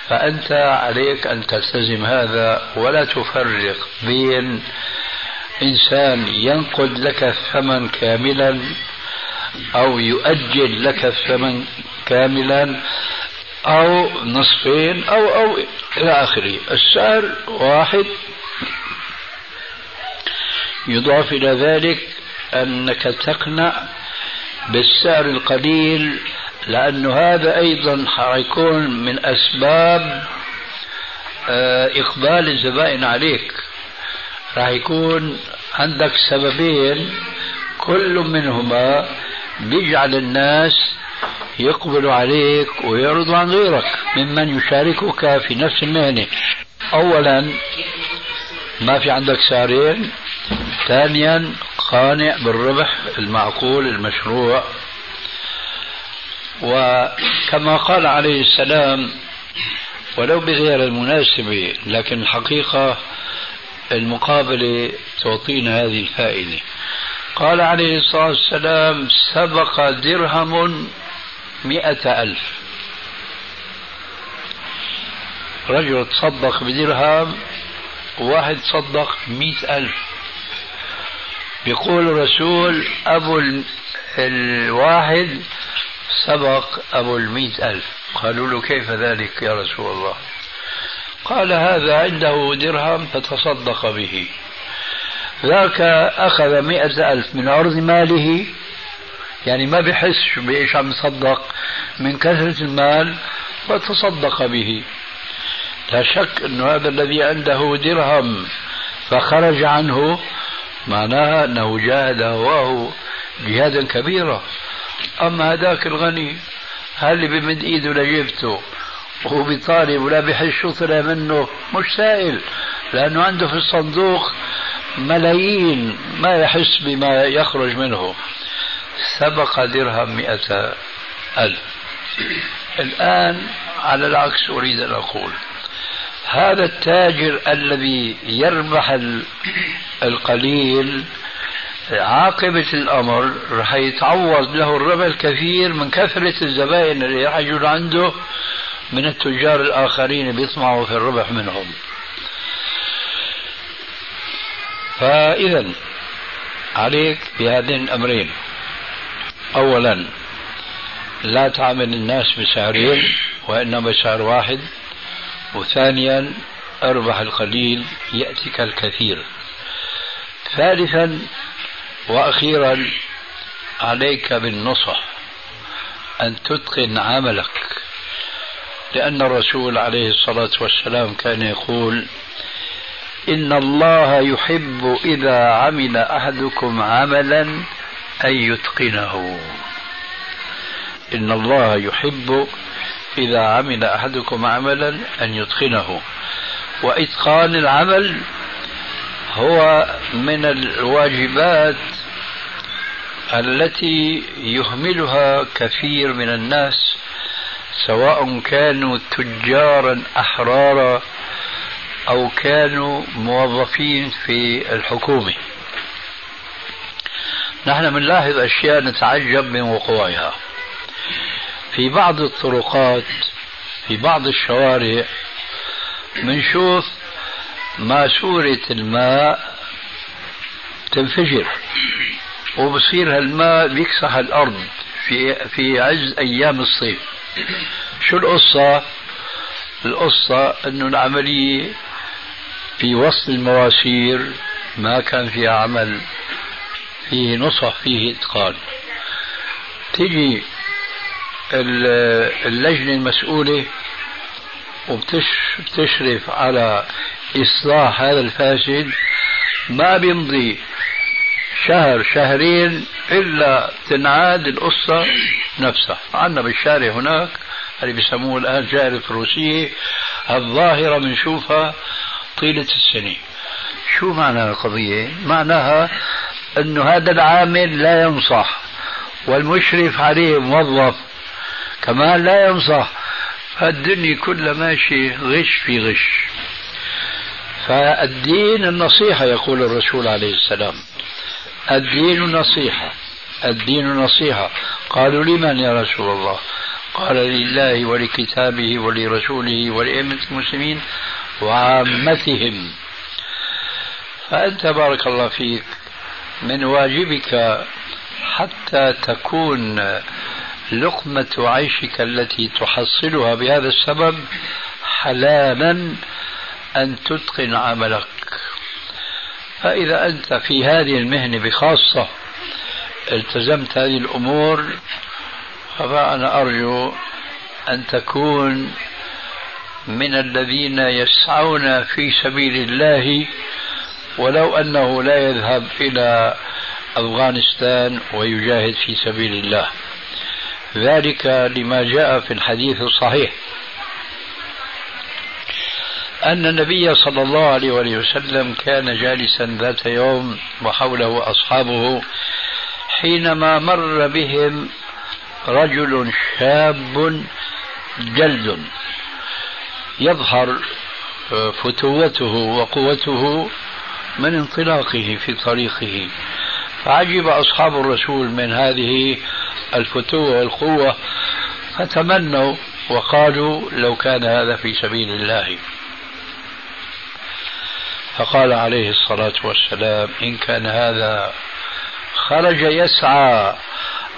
فأنت عليك أن تلتزم هذا ولا تفرق بين إنسان ينقد لك الثمن كاملا أو يؤجل لك الثمن كاملا أو نصفين أو أو إلى آخره. السعر واحد. يضاف إلى ذلك أنك تقنع بالسعر القليل لأنه هذا أيضا حيكون من أسباب آه، إقبال الزبائن عليك. راح يكون عندك سببين كل منهما بيجعل الناس يقبل عليك ويعرض عن غيرك ممن يشاركك في نفس المهنة. أولا ما في عندك سارين. ثانيا قانع بالربح المعقول المشروع. وكما قال عليه السلام ولو بغير المناسبة لكن الحقيقة المقابلة تعطينا هذه الفائدة. قال عليه الصلاة والسلام سبق درهم مئة ألف. رجل تصدق بدرهم وواحد تصدق مئة ألف. يقول الرسول أبو الواحد سبق أبو المئة ألف. قالوا له كيف ذلك يا رسول الله؟ قال هذا عنده درهم فتصدق به. ذاك أخذ مئة ألف من عرض ماله يعني ما بحس بإيش عم يصدق. من كثرة المال فتصدق به. لا شك أن هذا الذي عنده درهم فخرج عنه معناها أنه جاهد هواه جهادا كبيرا. أما هذاك الغني هل بمد إيده لجيبته وهو بيطالب ولا بحس شو طلع منه مش سائل. لأنه عنده في الصندوق ملايين ما يحس بما يخرج منه. سبق درهم مئة ألف. الآن على العكس أريد أن أقول هذا التاجر الذي يربح القليل عاقبة الأمر رح يتعوض له الربح الكثير من كثرة الزبائن اللي رح يجون عنده من التجار الآخرين بيطمعوا في الربح منهم. فإذا عليك بهذين الأمرين. أولا لا تعامل الناس بسعرين وإنما بسعر واحد. وثانيا أربح القليل يأتيك الكثير. ثالثا وأخيرا عليك بالنصح أن تتقن عملك. لأن الرسول عليه الصلاة والسلام كان يقول إن الله يحب إذا عمل أحدكم عملا أن يتقنه. إن الله يحب إذا عمل أحدكم عملا أن يتقنه. وإتقان العمل هو من الواجبات التي يهملها كثير من الناس سواء كانوا تجارا أحرارا أو كانوا موظفين في الحكومة. نحن بنلاحظ أشياء نتعجب من وقوعها. في بعض الطرقات في بعض الشوارع بنشوف ماسورة الماء تنفجر وبصير هالماء بيكسح الأرض في في عز أيام الصيف. شو القصة؟ القصة أنه العملية في وسط المواسير ما كان فيها عمل. فيه نصح فيه إتقان. تجي اللجنة المسؤولة وبتشرف على إصلاح هذا الفاسد ما بيمضي شهر شهرين إلا تنعاد القصة نفسها. عندنا بالشارع هناك اللي بيسموه الآن جائرة الروسية الظاهرة بنشوفها طيلة السنة شو معنى القضية؟ معناها أنه هذا العامل لا ينصح والمشرف عليه موظف كمان لا ينصح فالدنيا كلها ماشي غش في غش. فالدين النصيحة يقول الرسول عليه السلام الدين نصيحة الدين نصيحة قالوا لمن يا رسول الله؟ قال لله ولكتابه ولرسوله ولأئمة المسلمين وعامتهم. فأنت بارك الله فيك. من واجبك حتى تكون لقمة عيشك التي تحصلها بهذا السبب حلالا أن تتقن عملك. فإذا أنت في هذه المهنة بخاصة التزمت هذه الأمور فأنا أرجو أن تكون من الذين يسعون في سبيل الله ولو أنه لا يذهب إلى أفغانستان ويجاهد في سبيل الله. ذلك لما جاء في الحديث الصحيح. أن النبي صلى الله عليه وسلم كان جالسا ذات يوم وحوله أصحابه حينما مر بهم رجل شاب جلد يظهر فتوته وقوته من انطلاقه في طريقه. فعجب أصحاب الرسول من هذه الفتوة والقوة فتمنوا وقالوا لو كان هذا في سبيل الله. فقال عليه الصلاة والسلام إن كان هذا خرج يسعى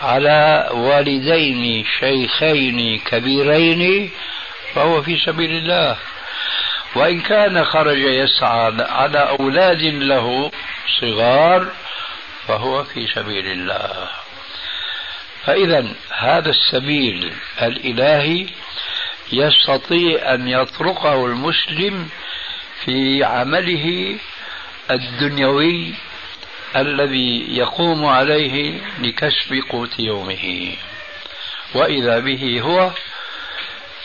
على والدين شيخين كبيرين فهو في سبيل الله. وإن كان خرج يسعى على أولاد له صغار فهو في سبيل الله. فإذا هذا السبيل الإلهي يستطيع أن يطرقه المسلم في عمله الدنيوي الذي يقوم عليه لكسب قوت يومه. وإذا به هو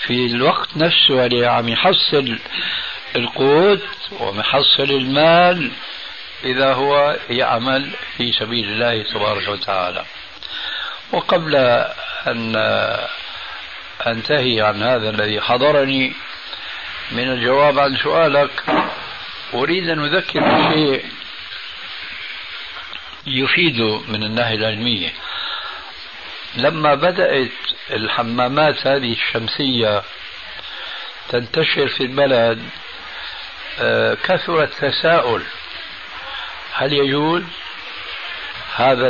في الوقت نفسه اللي عم يحصل القوت ومحصل المال إذا هو يعمل في سبيل الله تبارك وتعالى. وقبل أن أنتهي عن هذا الذي حضرني من الجواب عن سؤالك أريد أن أذكر بشيء يفيد من الناحية العلمية. لما بدأت الحمامات هذه الشمسية تنتشر في البلد آه، كثر التساؤل هل يجوز هذا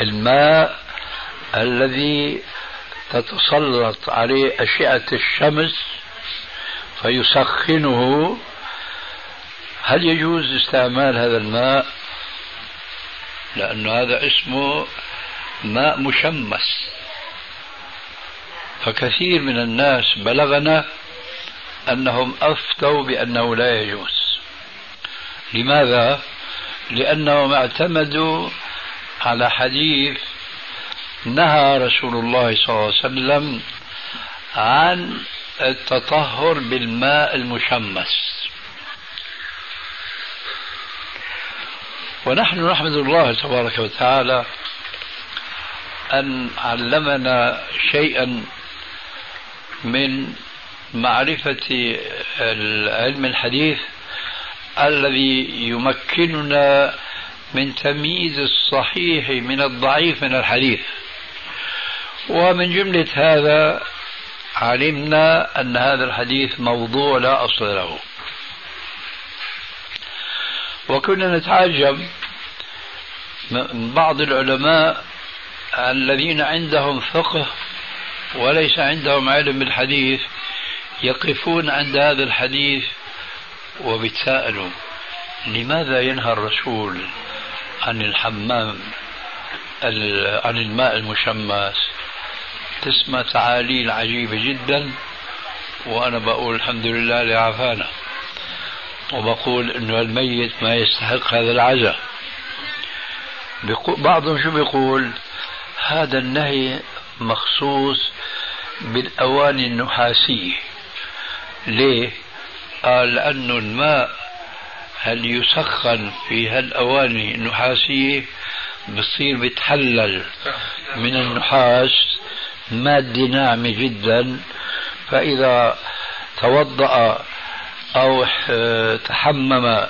الماء الذي تتسلط عليه أشعة الشمس فيسخنه؟ هل يجوز استعمال هذا الماء؟ لأن هذا اسمه ماء مشمس. فكثير من الناس بلغنا أنهم أفتوا بأنه لا يجوز. لماذا؟ لأنهم اعتمدوا على حديث نهى رسول الله صلى الله عليه وسلم عن التطهر بالماء المشمس. ونحن نحمد الله تبارك وتعالى أن علمنا شيئا من معرفة علم الحديث الذي يمكننا من تمييز الصحيح من الضعيف من الحديث. ومن جملة هذا علمنا أن هذا الحديث موضوع لا أصل له. وكنا نتعجب من بعض العلماء الذين عندهم فقه وليس عندهم علم بالحديث يقفون عند هذا الحديث وبيتساءلوا لماذا ينهى الرسول عن الحمام عن الماء المشمس؟ تسمى تعاليل عجيبة جدا وأنا بقول الحمد لله لعافانا. وبقول إنه الميت ما يستحق هذا العزاء. بعضهم شو بيقول؟ هذا النهي مخصوص بالأواني النحاسية. ليه؟ قال لأنه الماء هل يسخن في هالأواني النحاسية؟ بصير بيتحلل من النحاس مادة ناعمة جدا. فإذا توضأ أو تحمم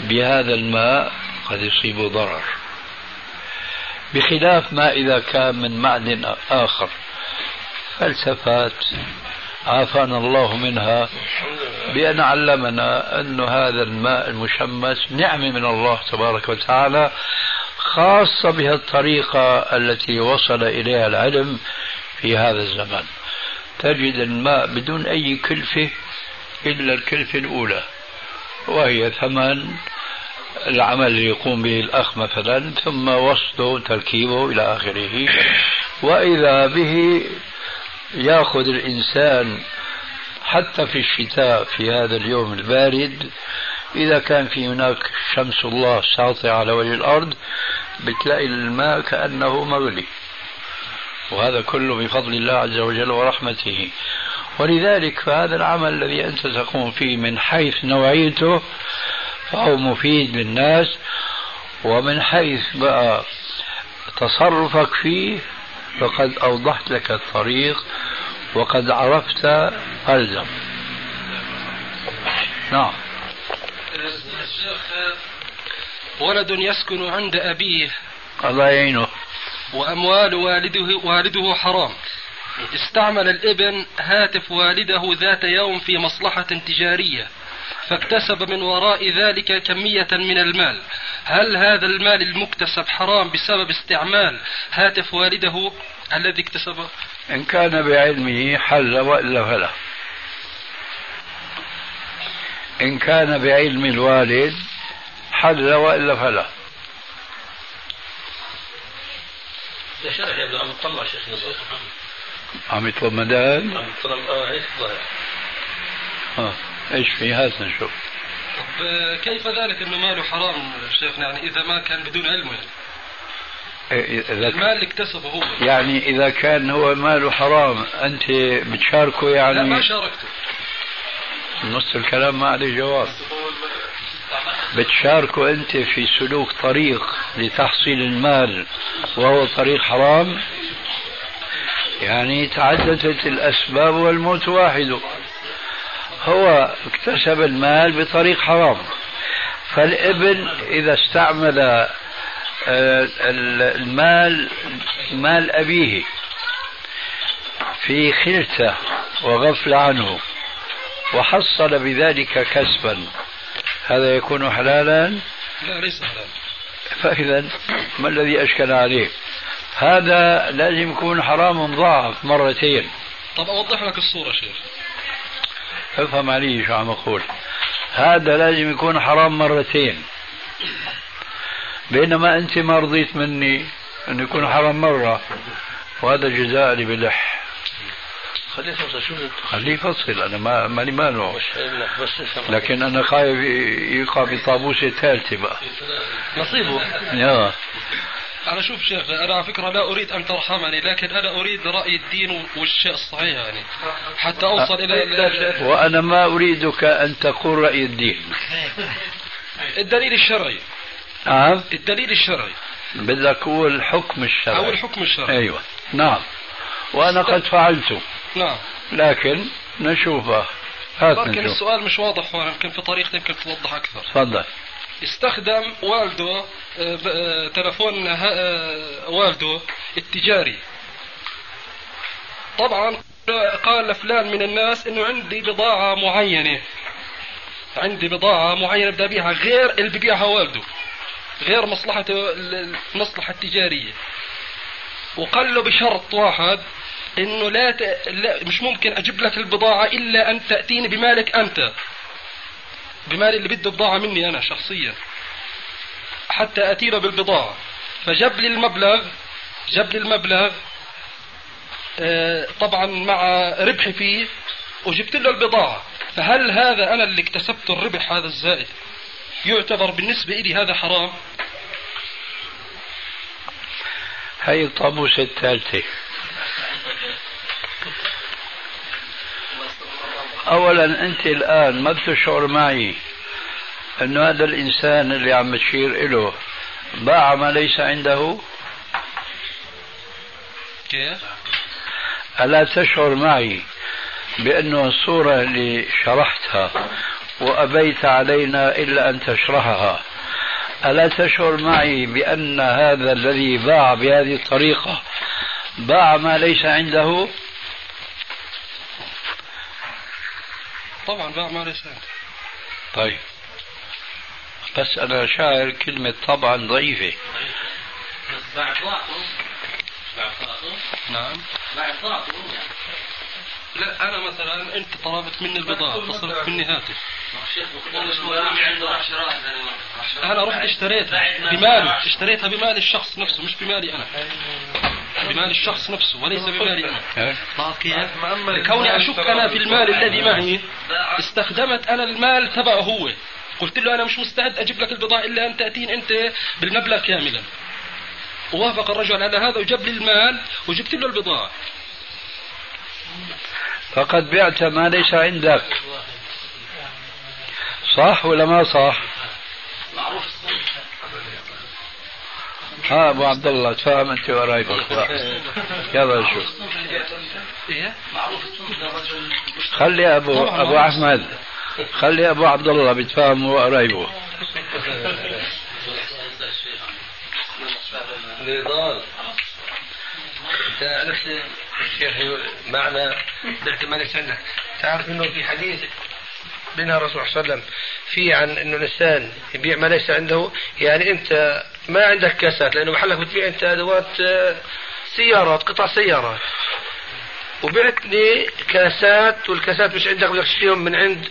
بهذا الماء قد يصيبه ضرر. بخلاف ما إذا كان من معدن آخر. فلسفات عافانا الله منها بأن علمنا أن هذا الماء المشمس نعمة من الله تبارك وتعالى خاصة بها الطريقة التي وصل إليها العلم في هذا الزمان. تجد الماء بدون أي كلفة إلا الكلفة الأولى وهي ثمن العمل اللي يقوم به الأخ مثلا ثم وصله تركيبه إلى آخره. وإذا به يأخذ الإنسان حتى في الشتاء في هذا اليوم البارد إذا كان في هناك شمس الله ساطعة على وجه الأرض بتلاقي الماء كأنه مغلي. وهذا كله بفضل الله عز وجل ورحمته. ولذلك فهذا العمل الذي أنت تقوم فيه من حيث نوعيته فهو مفيد للناس ومن حيث بقى تصرفك فيه فقد أوضحت لك الطريق وقد عرفت ألزم. نعم. ولد يسكن عند أبيه. الله يعينه. وأموال والده والده حرام. استعمل الإبن هاتف والده ذات يوم في مصلحة تجارية. فاكتسب من وراء ذلك كمية من المال. هل هذا المال المكتسب حرام بسبب استعمال هاتف والده الذي اكتسبه إن كان بعلمه حل وإلا فلا. إن كان بعلم الوالد حل وإلا فلا. ده شرح يبدو عم تطلع شيخ عم يتومدان. عم تطلع آه هيك ظاهر. آه. إيش في هات نشوف طب آه، كيف ذلك إنه ماله حرام شيخنا؟ يعني إذا ما كان بدون علمه يعني. إيه، إذا المال اللي اكتسبه هو. يعني إذا كان هو ماله حرام أنت بتشاركه لا ما يعني شاركته. نص الكلام ما عليه جواب بتشاركه أنت في سلوك طريق لتحصيل المال وهو طريق حرام؟ يعني تعددت الأسباب والموت واحد. هو اكتسب المال بطريق حرام. فالابن إذا استعمل آه، المال مال أبيه في خلته وغفل عنه وحصل بذلك كسبا هذا يكون حلالا؟ لا ليس حلال فإذا ما الذي أشكل عليه؟ هذا لازم يكون حرام مضاعف مرتين. طب أوضح لك الصورة شيخ. افهم علي شو عم أقول. هذا لازم يكون حرام مرتين. بينما أنت ما رضيت مني أن يكون حرام مرة وهذا جزاء لي بلح. خليه يفصل شو خليه يفصل أنا ما ماني مانع لكن أنا خايف يقع بطابوسة ثالثة بقى. نصيبه. يا. أنا شوف شيخ أنا على فكرة لا أريد أن ترحمني لكن أنا أريد رأي الدين والشيء الصحيح يعني. حتى أوصل إلى وأنا ما أريدك أن تقول رأي الدين. الدليل الشرعي. نعم. الدليل الشرعي. بدك تقول الحكم الشرعي. أو الحكم الشرعي. أيوة. نعم. وأنا قد فعلته نعم. لكن نشوفه. لكن نشوف السؤال مش واضح هون يمكن في طريقة يمكن توضح أكثر. تفضل. استخدم والده آه، آه، تلفون آه، والده التجاري. طبعا قال لفلان من الناس إنه عندي بضاعة معينة. عندي بضاعة معينة بدي أبيعها غير اللي ببيعها والده غير مصلحته ال- المصلحة التجارية وقال له بشرط واحد إنه لا, ت... لا مش ممكن أجيب لك البضاعة إلا أن تأتيني بمالك أنت. بمال اللي بده بضاعة مني أنا شخصيا. حتى اتي له بالبضاعة. فجاب لي المبلغ جاب لي المبلغ آه، طبعا مع ربحي فيه وجبت له البضاعة. فهل هذا أنا اللي اكتسبت الربح هذا الزائد؟ يعتبر بالنسبة لي هذا حرام؟ هي الطابوسة الثالثة. أولا أنت الآن ما بتشعر معي أنه هذا الإنسان اللي عم تشير إله باع ما ليس عنده؟ كيف؟ ألا تشعر معي بأنه الصورة اللي شرحتها وأبيت علينا إلا أن تشرحها؟ ألا تشعر معي بأن هذا الذي باع بهذه الطريقة باع ما ليس عنده؟ طبعا باع ما ليس عنده طيب. بس أنا شاعر كلمة طبعا ضعيفة. ضعفه نعم. بعد ضعفه لا أنا مثلا أنت طلبت مني البضاعة تصرف مني هاتف. شراء أنا رحت اشتريتها بمالي اشتريتها بمال الشخص نفسه مش بمالي أنا. بمال الشخص نفسه وليس بمالي أنا. ها؟ لاحظ كيف؟ كوني أشك أنا في المال الذي معي استخدمت أنا المال تبعه هو. قلت له أنا مش مستعد أجيب لك البضاعة إلا أن تاتين أنت بالمبلغ كاملا. ووافق الرجل على هذا وجاب لي المال وجبت له البضاعة. فقد بعت ما ليس عندك. صح ولا ما صح؟ معروف ها أبو عبد الله تفهم أنت ورايبك يلا شوف خلي ابو أبو أحمد. خلي أبو عبد الله بيتفاهم وقرايبه نضال عرفت الشيخ معنى بعت ما عندك تعرف إنه في حديث بينها الرسول صلى الله عليه وسلم في عن إنه الإنسان يبيع ما ليس عنده يعني أنت ما عندك كاسات لأنه محلك بتبيع أنت أدوات آه، سيارات قطع سيارات. وبعت لي كاسات والكاسات مش عندك بدك تشتريهم من عند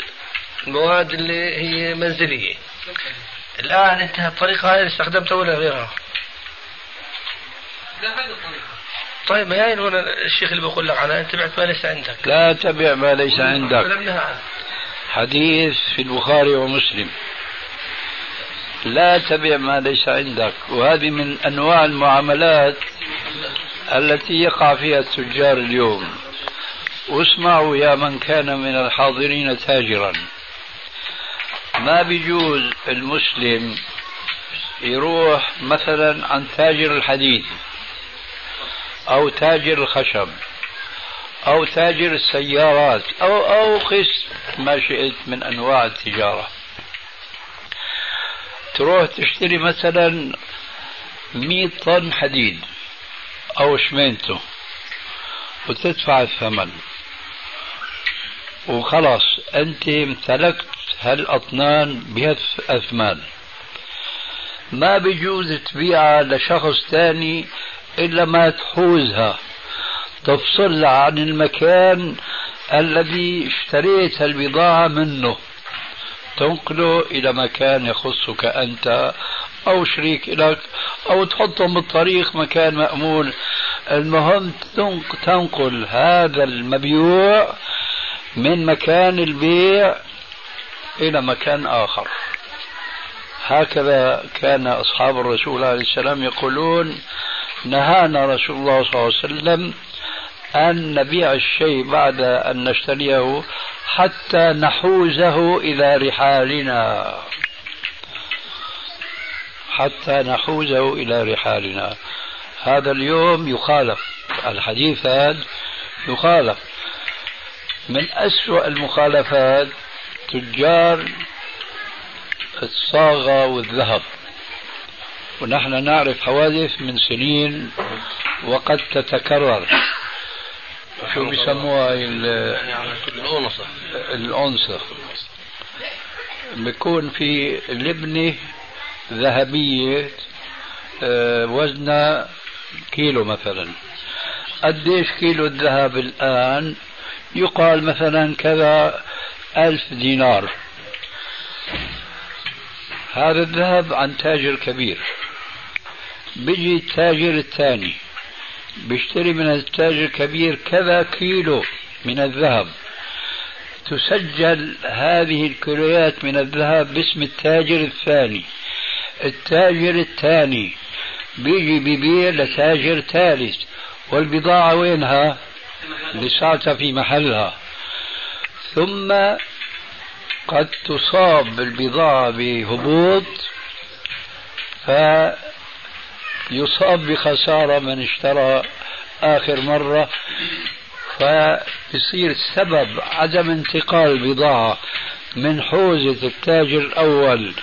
المواد اللي هي منزلية. الآن انت الطريقة هاي استخدمتها ولا غيرها؟ لا هذه الطريقة. طيب ما هي هنا الشيخ اللي بقول لك عنها أنت بعت ما ليس عندك؟ لا تبع ما ليس عندك. حديث في البخاري ومسلم. لا تبع ما ليس عندك. وهذه من أنواع المعاملات التي يقع فيها التجار اليوم. واسمعوا يا من كان من الحاضرين تاجرا. ما بيجوز المسلم يروح مثلا عن تاجر الحديد. أو تاجر الخشب أو تاجر السيارات أو أو قس ما شئت من أنواع التجارة. تروح تشتري مثلا 100 طن حديد أو شمينته وتدفع الثمن. وخلاص أنت امتلكت هالأطنان بهالأثمان ما بيجوز تبيعها لشخص ثاني إلا ما تحوزها. تفصلها عن المكان الذي اشتريت البضاعة منه. تنقله إلى مكان يخصك أنت أو شريك لك أو تحطهم بالطريق مكان مأمون المهم تنقل هذا المبيوع من مكان البيع إلى مكان آخر. هكذا كان أصحاب الرسول عليه السلام يقولون نهانا رسول الله صلى الله عليه وسلم أن نبيع الشيء بعد أن نشتريه حتى نحوزه إلى رحالنا. حتى نحوزه إلى رحالنا. هذا اليوم يخالف. الحديث هذا يخالف. من أسوأ المخالفات تجار الصاغة والذهب. ونحن نعرف حوادث من سنين وقد تتكرر. شو بيسموها الأنصة الأنصة بيكون في لبنة ذهبية آه، وزنها كيلو مثلا. قديش كيلو الذهب الآن؟ يقال مثلا كذا ألف دينار. هذا الذهب عن تاجر كبير. بيجي التاجر الثاني. بيشتري من التاجر الكبير كذا كيلو من الذهب. تسجل هذه الكيلوات من الذهب باسم التاجر الثاني. التاجر الثاني بيجي بيبيع لتاجر ثالث. والبضاعة وينها؟ لساتها في محلها. ثم قد تصاب البضاعة بهبوط فيصاب بخسارة من اشترى آخر مرة فيصير سبب عدم انتقال البضاعة من حوزة التاجر الأول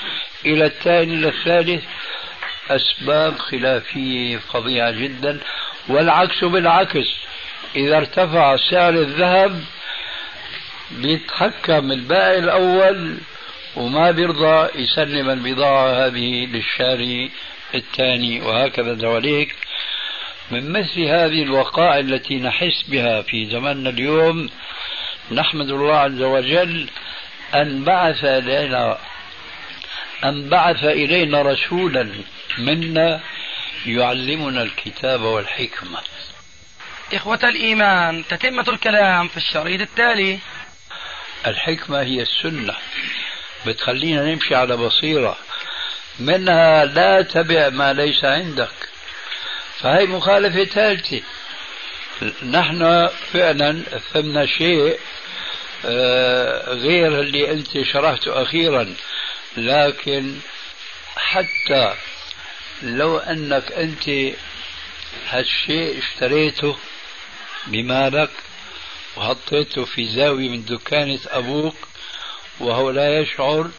إلى الثاني إلى الثالث أسباب خلافية فظيعة جدا والعكس بالعكس إذا ارتفع سعر الذهب بيتحكم البائع الأول وما بيرضى يسلم البضاعة هذه للشاري الثاني وهكذا دواليك. من مثل هذه الوقائع التي نحس بها في زماننا اليوم نحمد الله عز وجل أن بعث لنا أن بعث إلينا رسولا منا يعلمنا الكتاب والحكمة. إخوة الإيمان تتمة الكلام في الشريط التالي. الحكمة هي السنة. بتخلينا نمشي على بصيرة. منها لا تبع ما ليس عندك. فهي مخالفة ثالثة. نحن فعلا فهمنا شيء آه، غير اللي أنت شرحته أخيرا. لكن حتى لو أنك أنت هالشيء اشتريته بمالك وحطيته في زاوية من دكانة أبوك وهو لا يشعر